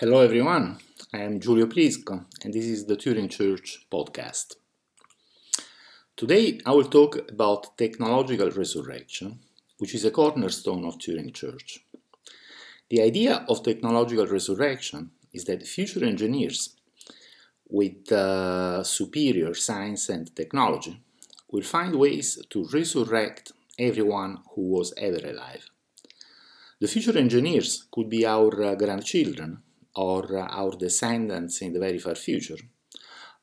Hello everyone, I am Giulio Prisco and this is the Turing Church podcast. Today I will talk about technological resurrection, which is a cornerstone of Turing Church. The idea of technological resurrection is that future engineers with uh, superior science and technology will find ways to resurrect everyone who was ever alive. The future engineers could be our uh, grandchildren or our descendants in the very far future,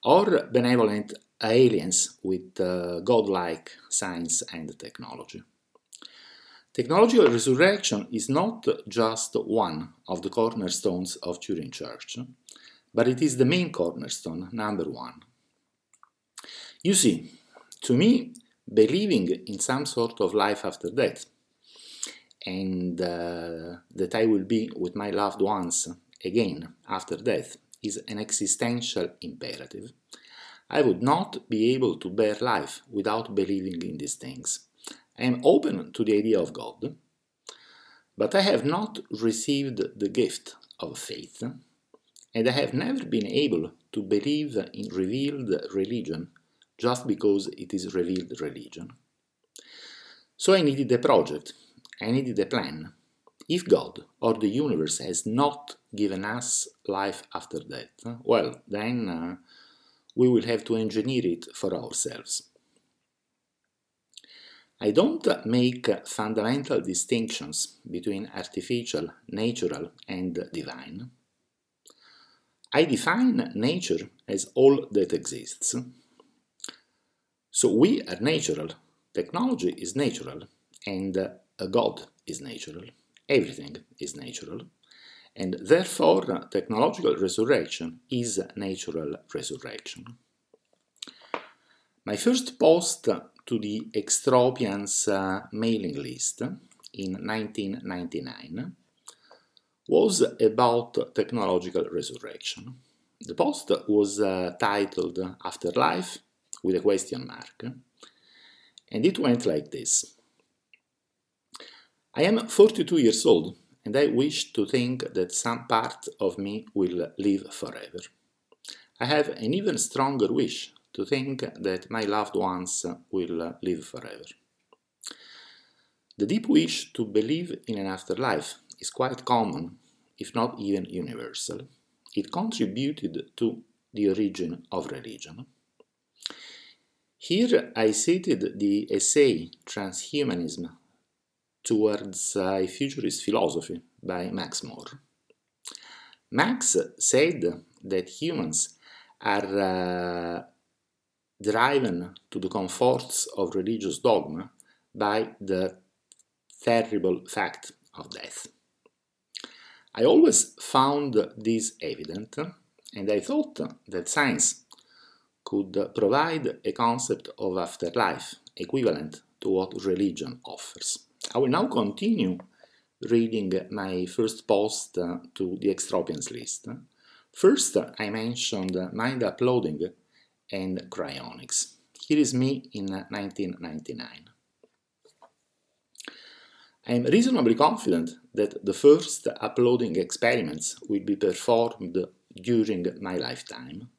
or benevolent aliens with uh, godlike science and technology. Technological resurrection is not just one of the cornerstones of Turing Church, but it is the main cornerstone, number one. You see, to me, believing in some sort of life after death and uh, that I will be with my loved ones again after death is an existential imperative, I would not be able to bear life without believing in these things. I am open to the idea of God, but I have not received the gift of faith, and I have never been able to believe in revealed religion just because it is revealed religion. So I needed a project, I needed a plan, if God or the universe has not given us life after death, well, then uh, we will have to engineer it for ourselves. I don't make fundamental distinctions between artificial, natural, and divine. I define nature as all that exists. So we are natural, technology is natural, and a God is natural everything is natural, and therefore technological resurrection is natural resurrection. My first post to the Extropians uh, mailing list in 1999 was about technological resurrection. The post was uh, titled Afterlife with a question mark, and it went like this. I am 42 years old and I wish to think that some part of me will live forever. I have an even stronger wish to think that my loved ones will live forever. The deep wish to believe in an afterlife is quite common, if not even universal. It contributed to the origin of religion. Here I cited the essay Transhumanism towards a futurist philosophy by Max More. Max said that humans are uh, driven to the comforts of religious dogma by the terrible fact of death. I always found this evident, and I thought that science could provide a concept of afterlife equivalent to what religion offers. I will now continue reading my first post to the extropians list. First, I mentioned mind uploading and cryonics. Here is me in 1999. I am reasonably confident that the first uploading experiments will be performed during my lifetime.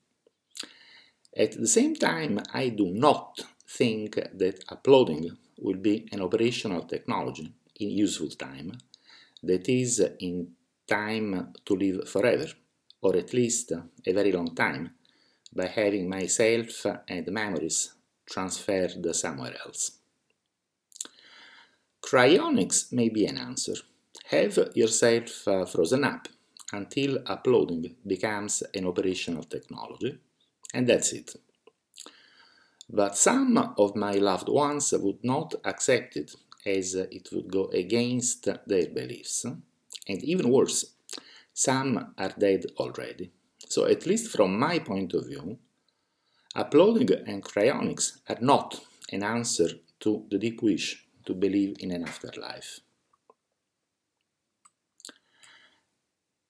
At the same time, I do not think that uploading will be an operational technology in useful time that is in time to live forever, or at least a very long time, by having myself and memories transferred somewhere else. Cryonics may be an answer. Have yourself uh, frozen up until uploading becomes an operational technology, and that's it. But some of my loved ones would not accept it as it would go against their beliefs. And even worse, some are dead already. So, at least from my point of view, uploading and cryonics are not an answer to the deep wish to believe in an afterlife.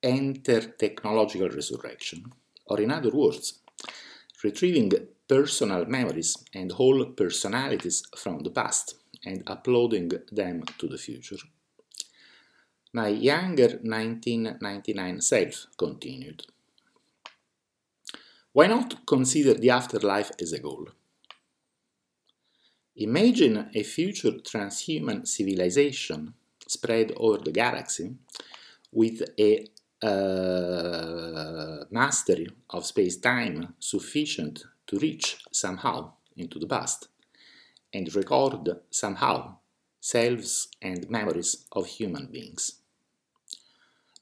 Enter technological resurrection, or in other words, retrieving personal memories and whole personalities from the past and uploading them to the future. my younger 1999 self continued. Why not consider the afterlife as a goal? Imagine a future transhuman civilization spread over the galaxy with a uh, mastery of space time sufficient to reach somehow into the past and record somehow selves and memories of human beings.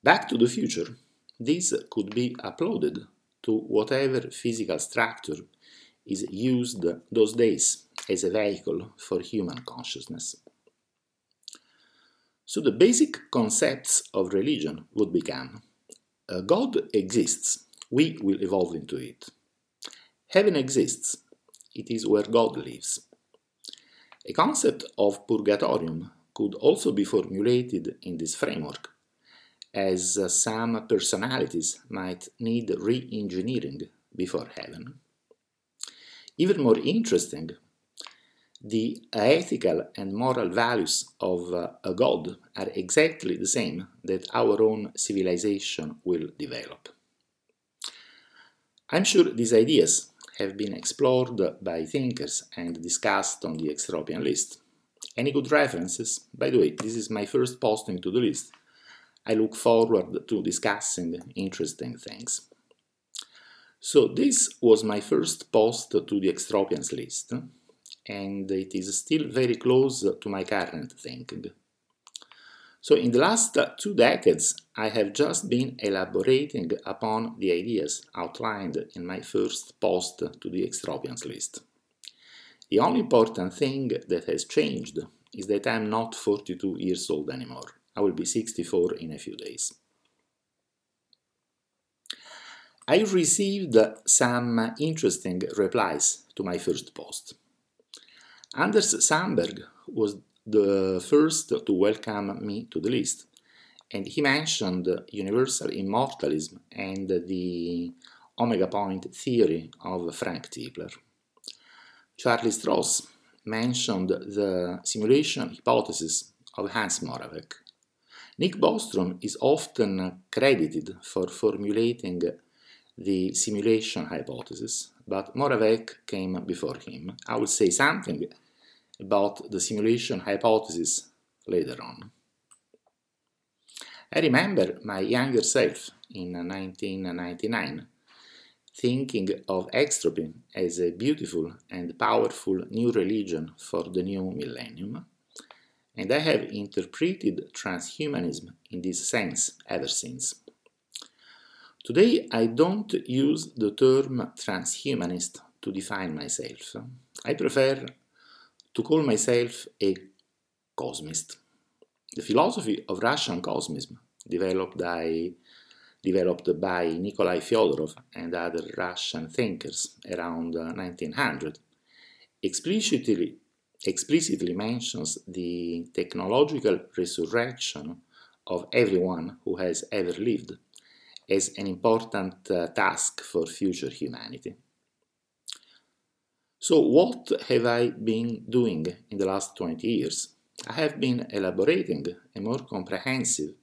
Back to the future, this could be uploaded to whatever physical structure is used those days as a vehicle for human consciousness. So the basic concepts of religion would become God exists, we will evolve into it. Heaven exists, it is where God lives. A concept of purgatorium could also be formulated in this framework, as some personalities might need re engineering before heaven. Even more interesting, the ethical and moral values of uh, a god are exactly the same that our own civilization will develop. I'm sure these ideas have been explored by thinkers and discussed on the extropian list. Any good references? By the way, this is my first posting to the list. I look forward to discussing interesting things. So, this was my first post to the extropians list and it is still very close to my current thinking. So, in the last uh, two decades, I have just been elaborating upon the ideas outlined in my first post to the extropians list. The only important thing that has changed is that I am not 42 years old anymore. I will be 64 in a few days. I received some interesting replies to my first post. Anders Sandberg was the first to welcome me to the list, and he mentioned universal immortalism and the omega point theory of Frank Tipler. Charlie Stross mentioned the simulation hypothesis of Hans Moravec. Nick Bostrom is often credited for formulating the simulation hypothesis, but Moravec came before him. I will say something about the simulation hypothesis later on. I remember my younger self in 1999 thinking of extropy as a beautiful and powerful new religion for the new millennium, and I have interpreted transhumanism in this sense ever since. Today, I don't use the term transhumanist to define myself. I prefer to call myself a cosmist. The philosophy of Russian cosmism, developed by, developed by Nikolai Fyodorov and other Russian thinkers around 1900, explicitly, explicitly mentions the technological resurrection of everyone who has ever lived as an important uh, task for future humanity. So, what have I been doing in the last 20 years? I have been elaborating a more comprehensive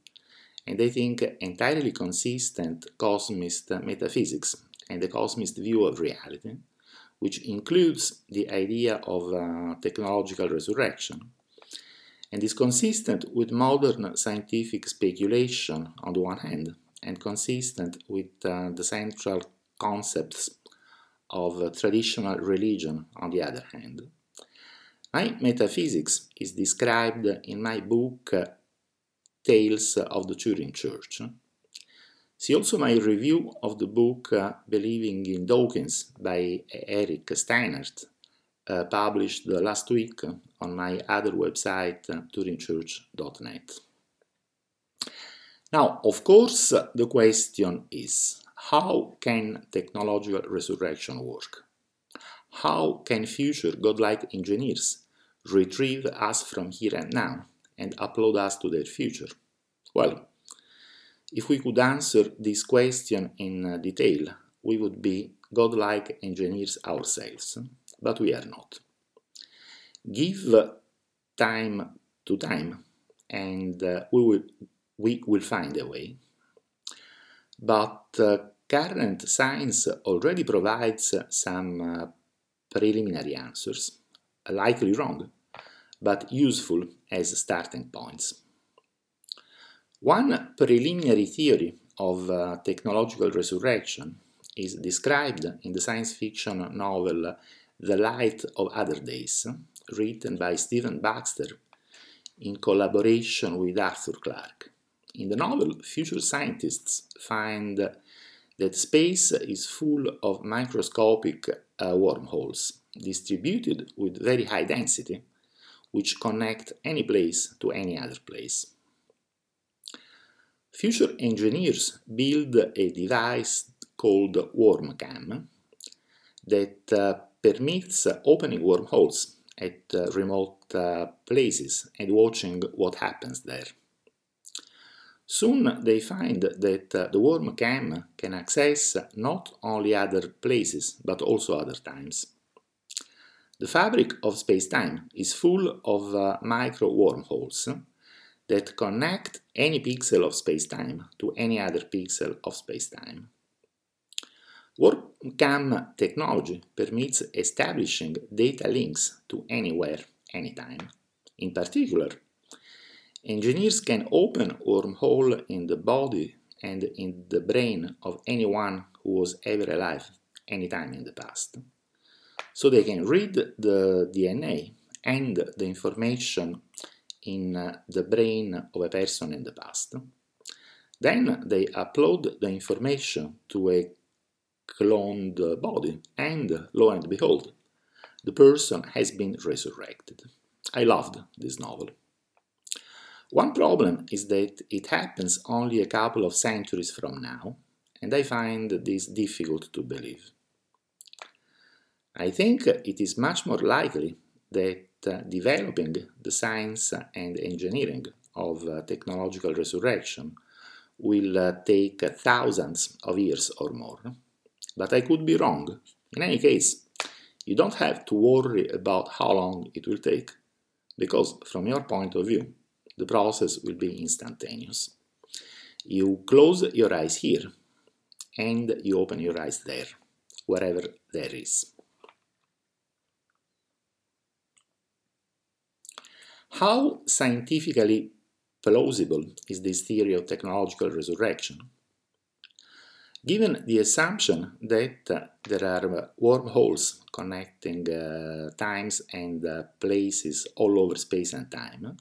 and I think entirely consistent cosmist metaphysics and the cosmist view of reality, which includes the idea of uh, technological resurrection and is consistent with modern scientific speculation on the one hand and consistent with uh, the central concepts of traditional religion, on the other hand. My metaphysics is described in my book Tales of the Turing Church. See also my review of the book Believing in Dawkins by Eric Steinhart, uh, published last week on my other website, turingchurch.net. Now, of course, the question is how can technological resurrection work? How can future godlike engineers retrieve us from here and now and upload us to their future? Well, if we could answer this question in uh, detail, we would be godlike engineers ourselves, but we are not. Give time to time, and uh, we will we will find a way. But uh, current science already provides some uh, preliminary answers, likely wrong, but useful as starting points. One preliminary theory of uh, technological resurrection is described in the science fiction novel The Light of Other Days, written by Stephen Baxter in collaboration with Arthur Clarke. In the novel, future scientists find that space is full of microscopic uh, wormholes distributed with very high density, which connect any place to any other place. Future engineers build a device called WormCam that uh, permits opening wormholes at uh, remote uh, places and watching what happens there. Soon they find that uh, the WormCam can access not only other places but also other times. The fabric of space-time is full of uh, micro wormholes that connect any pixel of space-time to any other pixel of space-time. WormCam technology permits establishing data links to anywhere, anytime. In particular, engineers can open wormhole in the body and in the brain of anyone who was ever alive anytime in the past. So they can read the DNA and the information in uh, the brain of a person in the past. Then they upload the information to a cloned body, and lo and behold, the person has been resurrected. I loved this novel. One problem is that it happens only a couple of centuries from now, and I find this difficult to believe. I think it is much more likely that uh, developing the science and engineering of uh, technological resurrection will uh, take thousands of years or more. But I could be wrong. In any case, you don't have to worry about how long it will take, because from your point of view, the process will be instantaneous. You close your eyes here, and you open your eyes there, wherever there is. How scientifically plausible is this theory of technological resurrection? Given the assumption that uh, there are wormholes connecting uh, times and uh, places all over space and time,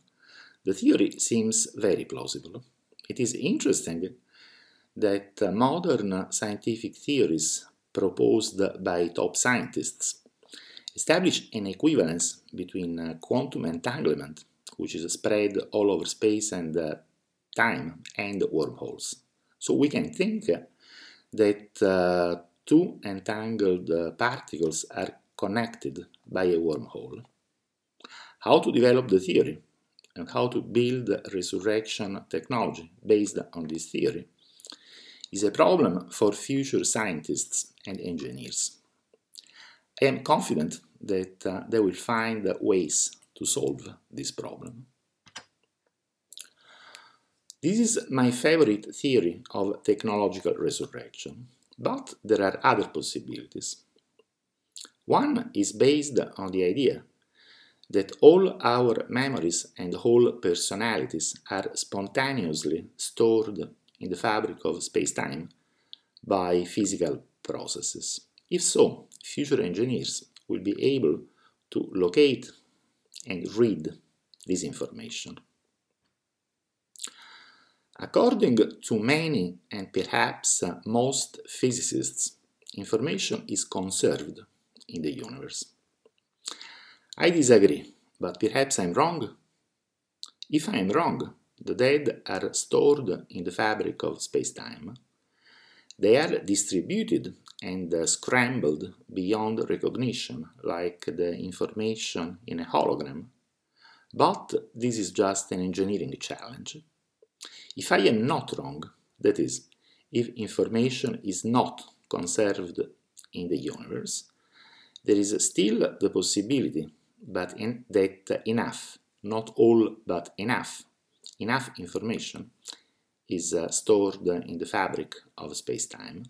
the theory seems very plausible. It is interesting that modern scientific theories proposed by top scientists establish an equivalence between quantum entanglement, which is spread all over space and uh, time, and wormholes. So we can think that uh, two entangled uh, particles are connected by a wormhole. How to develop the theory and how to build resurrection technology based on this theory is a problem for future scientists and engineers. I am confident that uh, they will find ways to solve this problem. This is my favorite theory of technological resurrection, but there are other possibilities. One is based on the idea that all our memories and whole personalities are spontaneously stored in the fabric of space-time by physical processes. If so, future engineers will be able to locate and read this information. According to many and perhaps most physicists, information is conserved in the universe. I disagree, but perhaps I'm wrong. If I am wrong, the dead are stored in the fabric of space-time. They are distributed and scrambled beyond recognition, like the information in a hologram. But this is just an engineering challenge. If I am not wrong, that is, if information is not conserved in the universe, there is still the possibility but in, that enough, not all but enough, enough information is uh, stored in the fabric of space-time.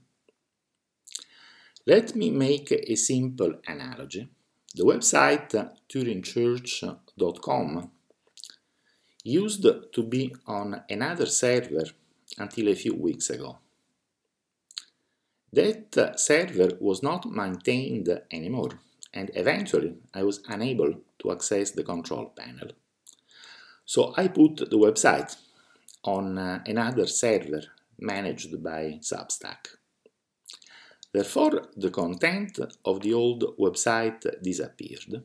Let me make a simple analogy. The website turingchurch.com used to be on another server until a few weeks ago. That server was not maintained anymore, and eventually I was unable to access the control panel. So I put the website on uh, another server managed by Substack. Therefore, the content of the old website disappeared,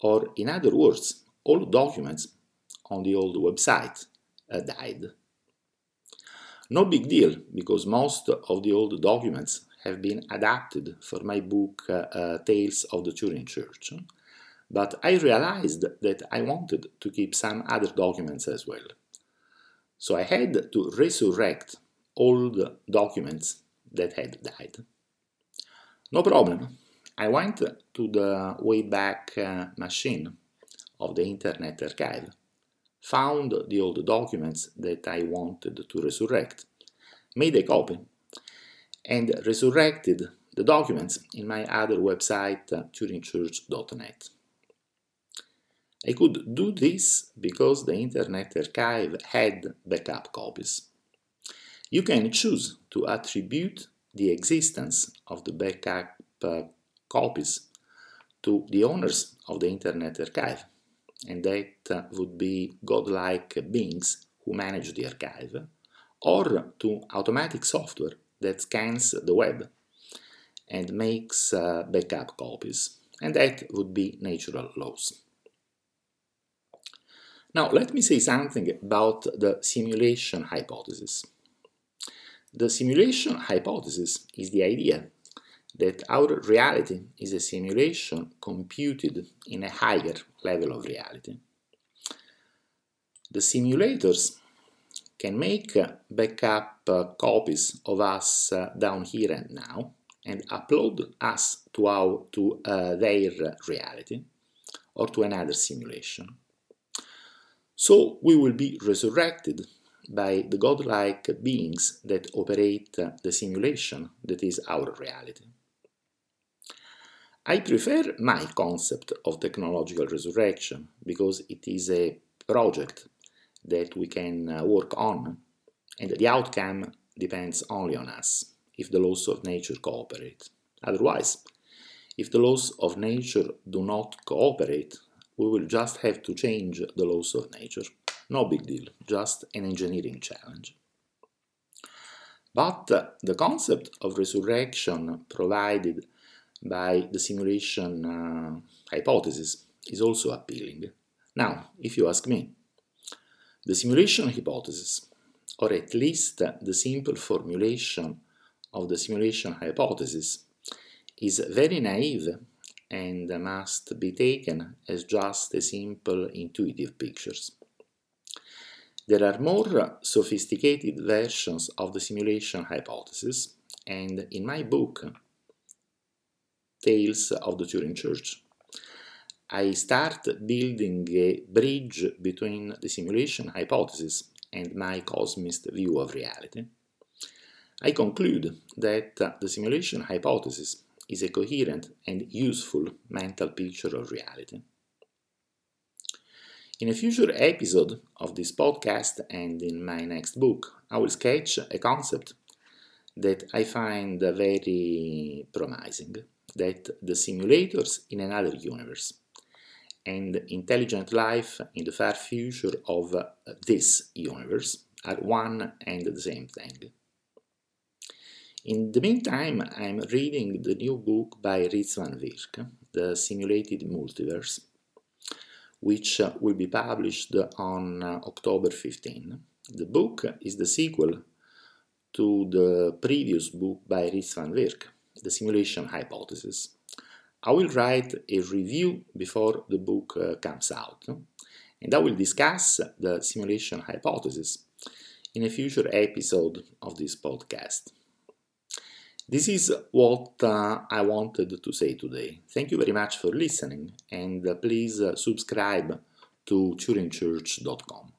or in other words, all documents on the old website uh, died. No big deal, because most of the old documents have been adapted for my book uh, uh, Tales of the Turing Church, but I realized that I wanted to keep some other documents as well. So I had to resurrect old documents that had died. No problem. I went to the Wayback uh, Machine of the Internet Archive found the old documents that I wanted to resurrect, made a copy, and resurrected the documents in my other website, uh, turingchurch.net. I could do this because the Internet Archive had backup copies. You can choose to attribute the existence of the backup uh, copies to the owners of the Internet Archive and that uh, would be godlike beings who manage the archive, or to automatic software that scans the web and makes uh, backup copies, and that would be natural laws. Now, let me say something about the simulation hypothesis. The simulation hypothesis is the idea that our reality is a simulation computed in a higher level of reality. The simulators can make backup copies of us down here and now and upload us to, our, to uh, their reality or to another simulation. So we will be resurrected by the godlike beings that operate the simulation that is our reality. I prefer my concept of technological resurrection because it is a project that we can uh, work on and the outcome depends only on us if the laws of nature cooperate. Otherwise, if the laws of nature do not cooperate, we will just have to change the laws of nature. No big deal, just an engineering challenge. But uh, the concept of resurrection provided by the simulation uh, hypothesis is also appealing. Now, if you ask me, the simulation hypothesis, or at least the simple formulation of the simulation hypothesis, is very naive and must be taken as just a simple intuitive pictures. There are more sophisticated versions of the simulation hypothesis, and in my book, Tales of the Turing Church. I start building a bridge between the simulation hypothesis and my cosmist view of reality. I conclude that the simulation hypothesis is a coherent and useful mental picture of reality. In a future episode of this podcast and in my next book, I will sketch a concept that I find very promising that the simulators in another universe and intelligent life in the far future of this universe are one and the same thing. In the meantime, I'm reading the new book by Rizwan Virk, The Simulated Multiverse, which will be published on October 15. The book is the sequel to the previous book by Rizwan Virk, the simulation hypothesis. I will write a review before the book uh, comes out, and I will discuss the simulation hypothesis in a future episode of this podcast. This is what uh, I wanted to say today. Thank you very much for listening, and uh, please uh, subscribe to turingchurch.com.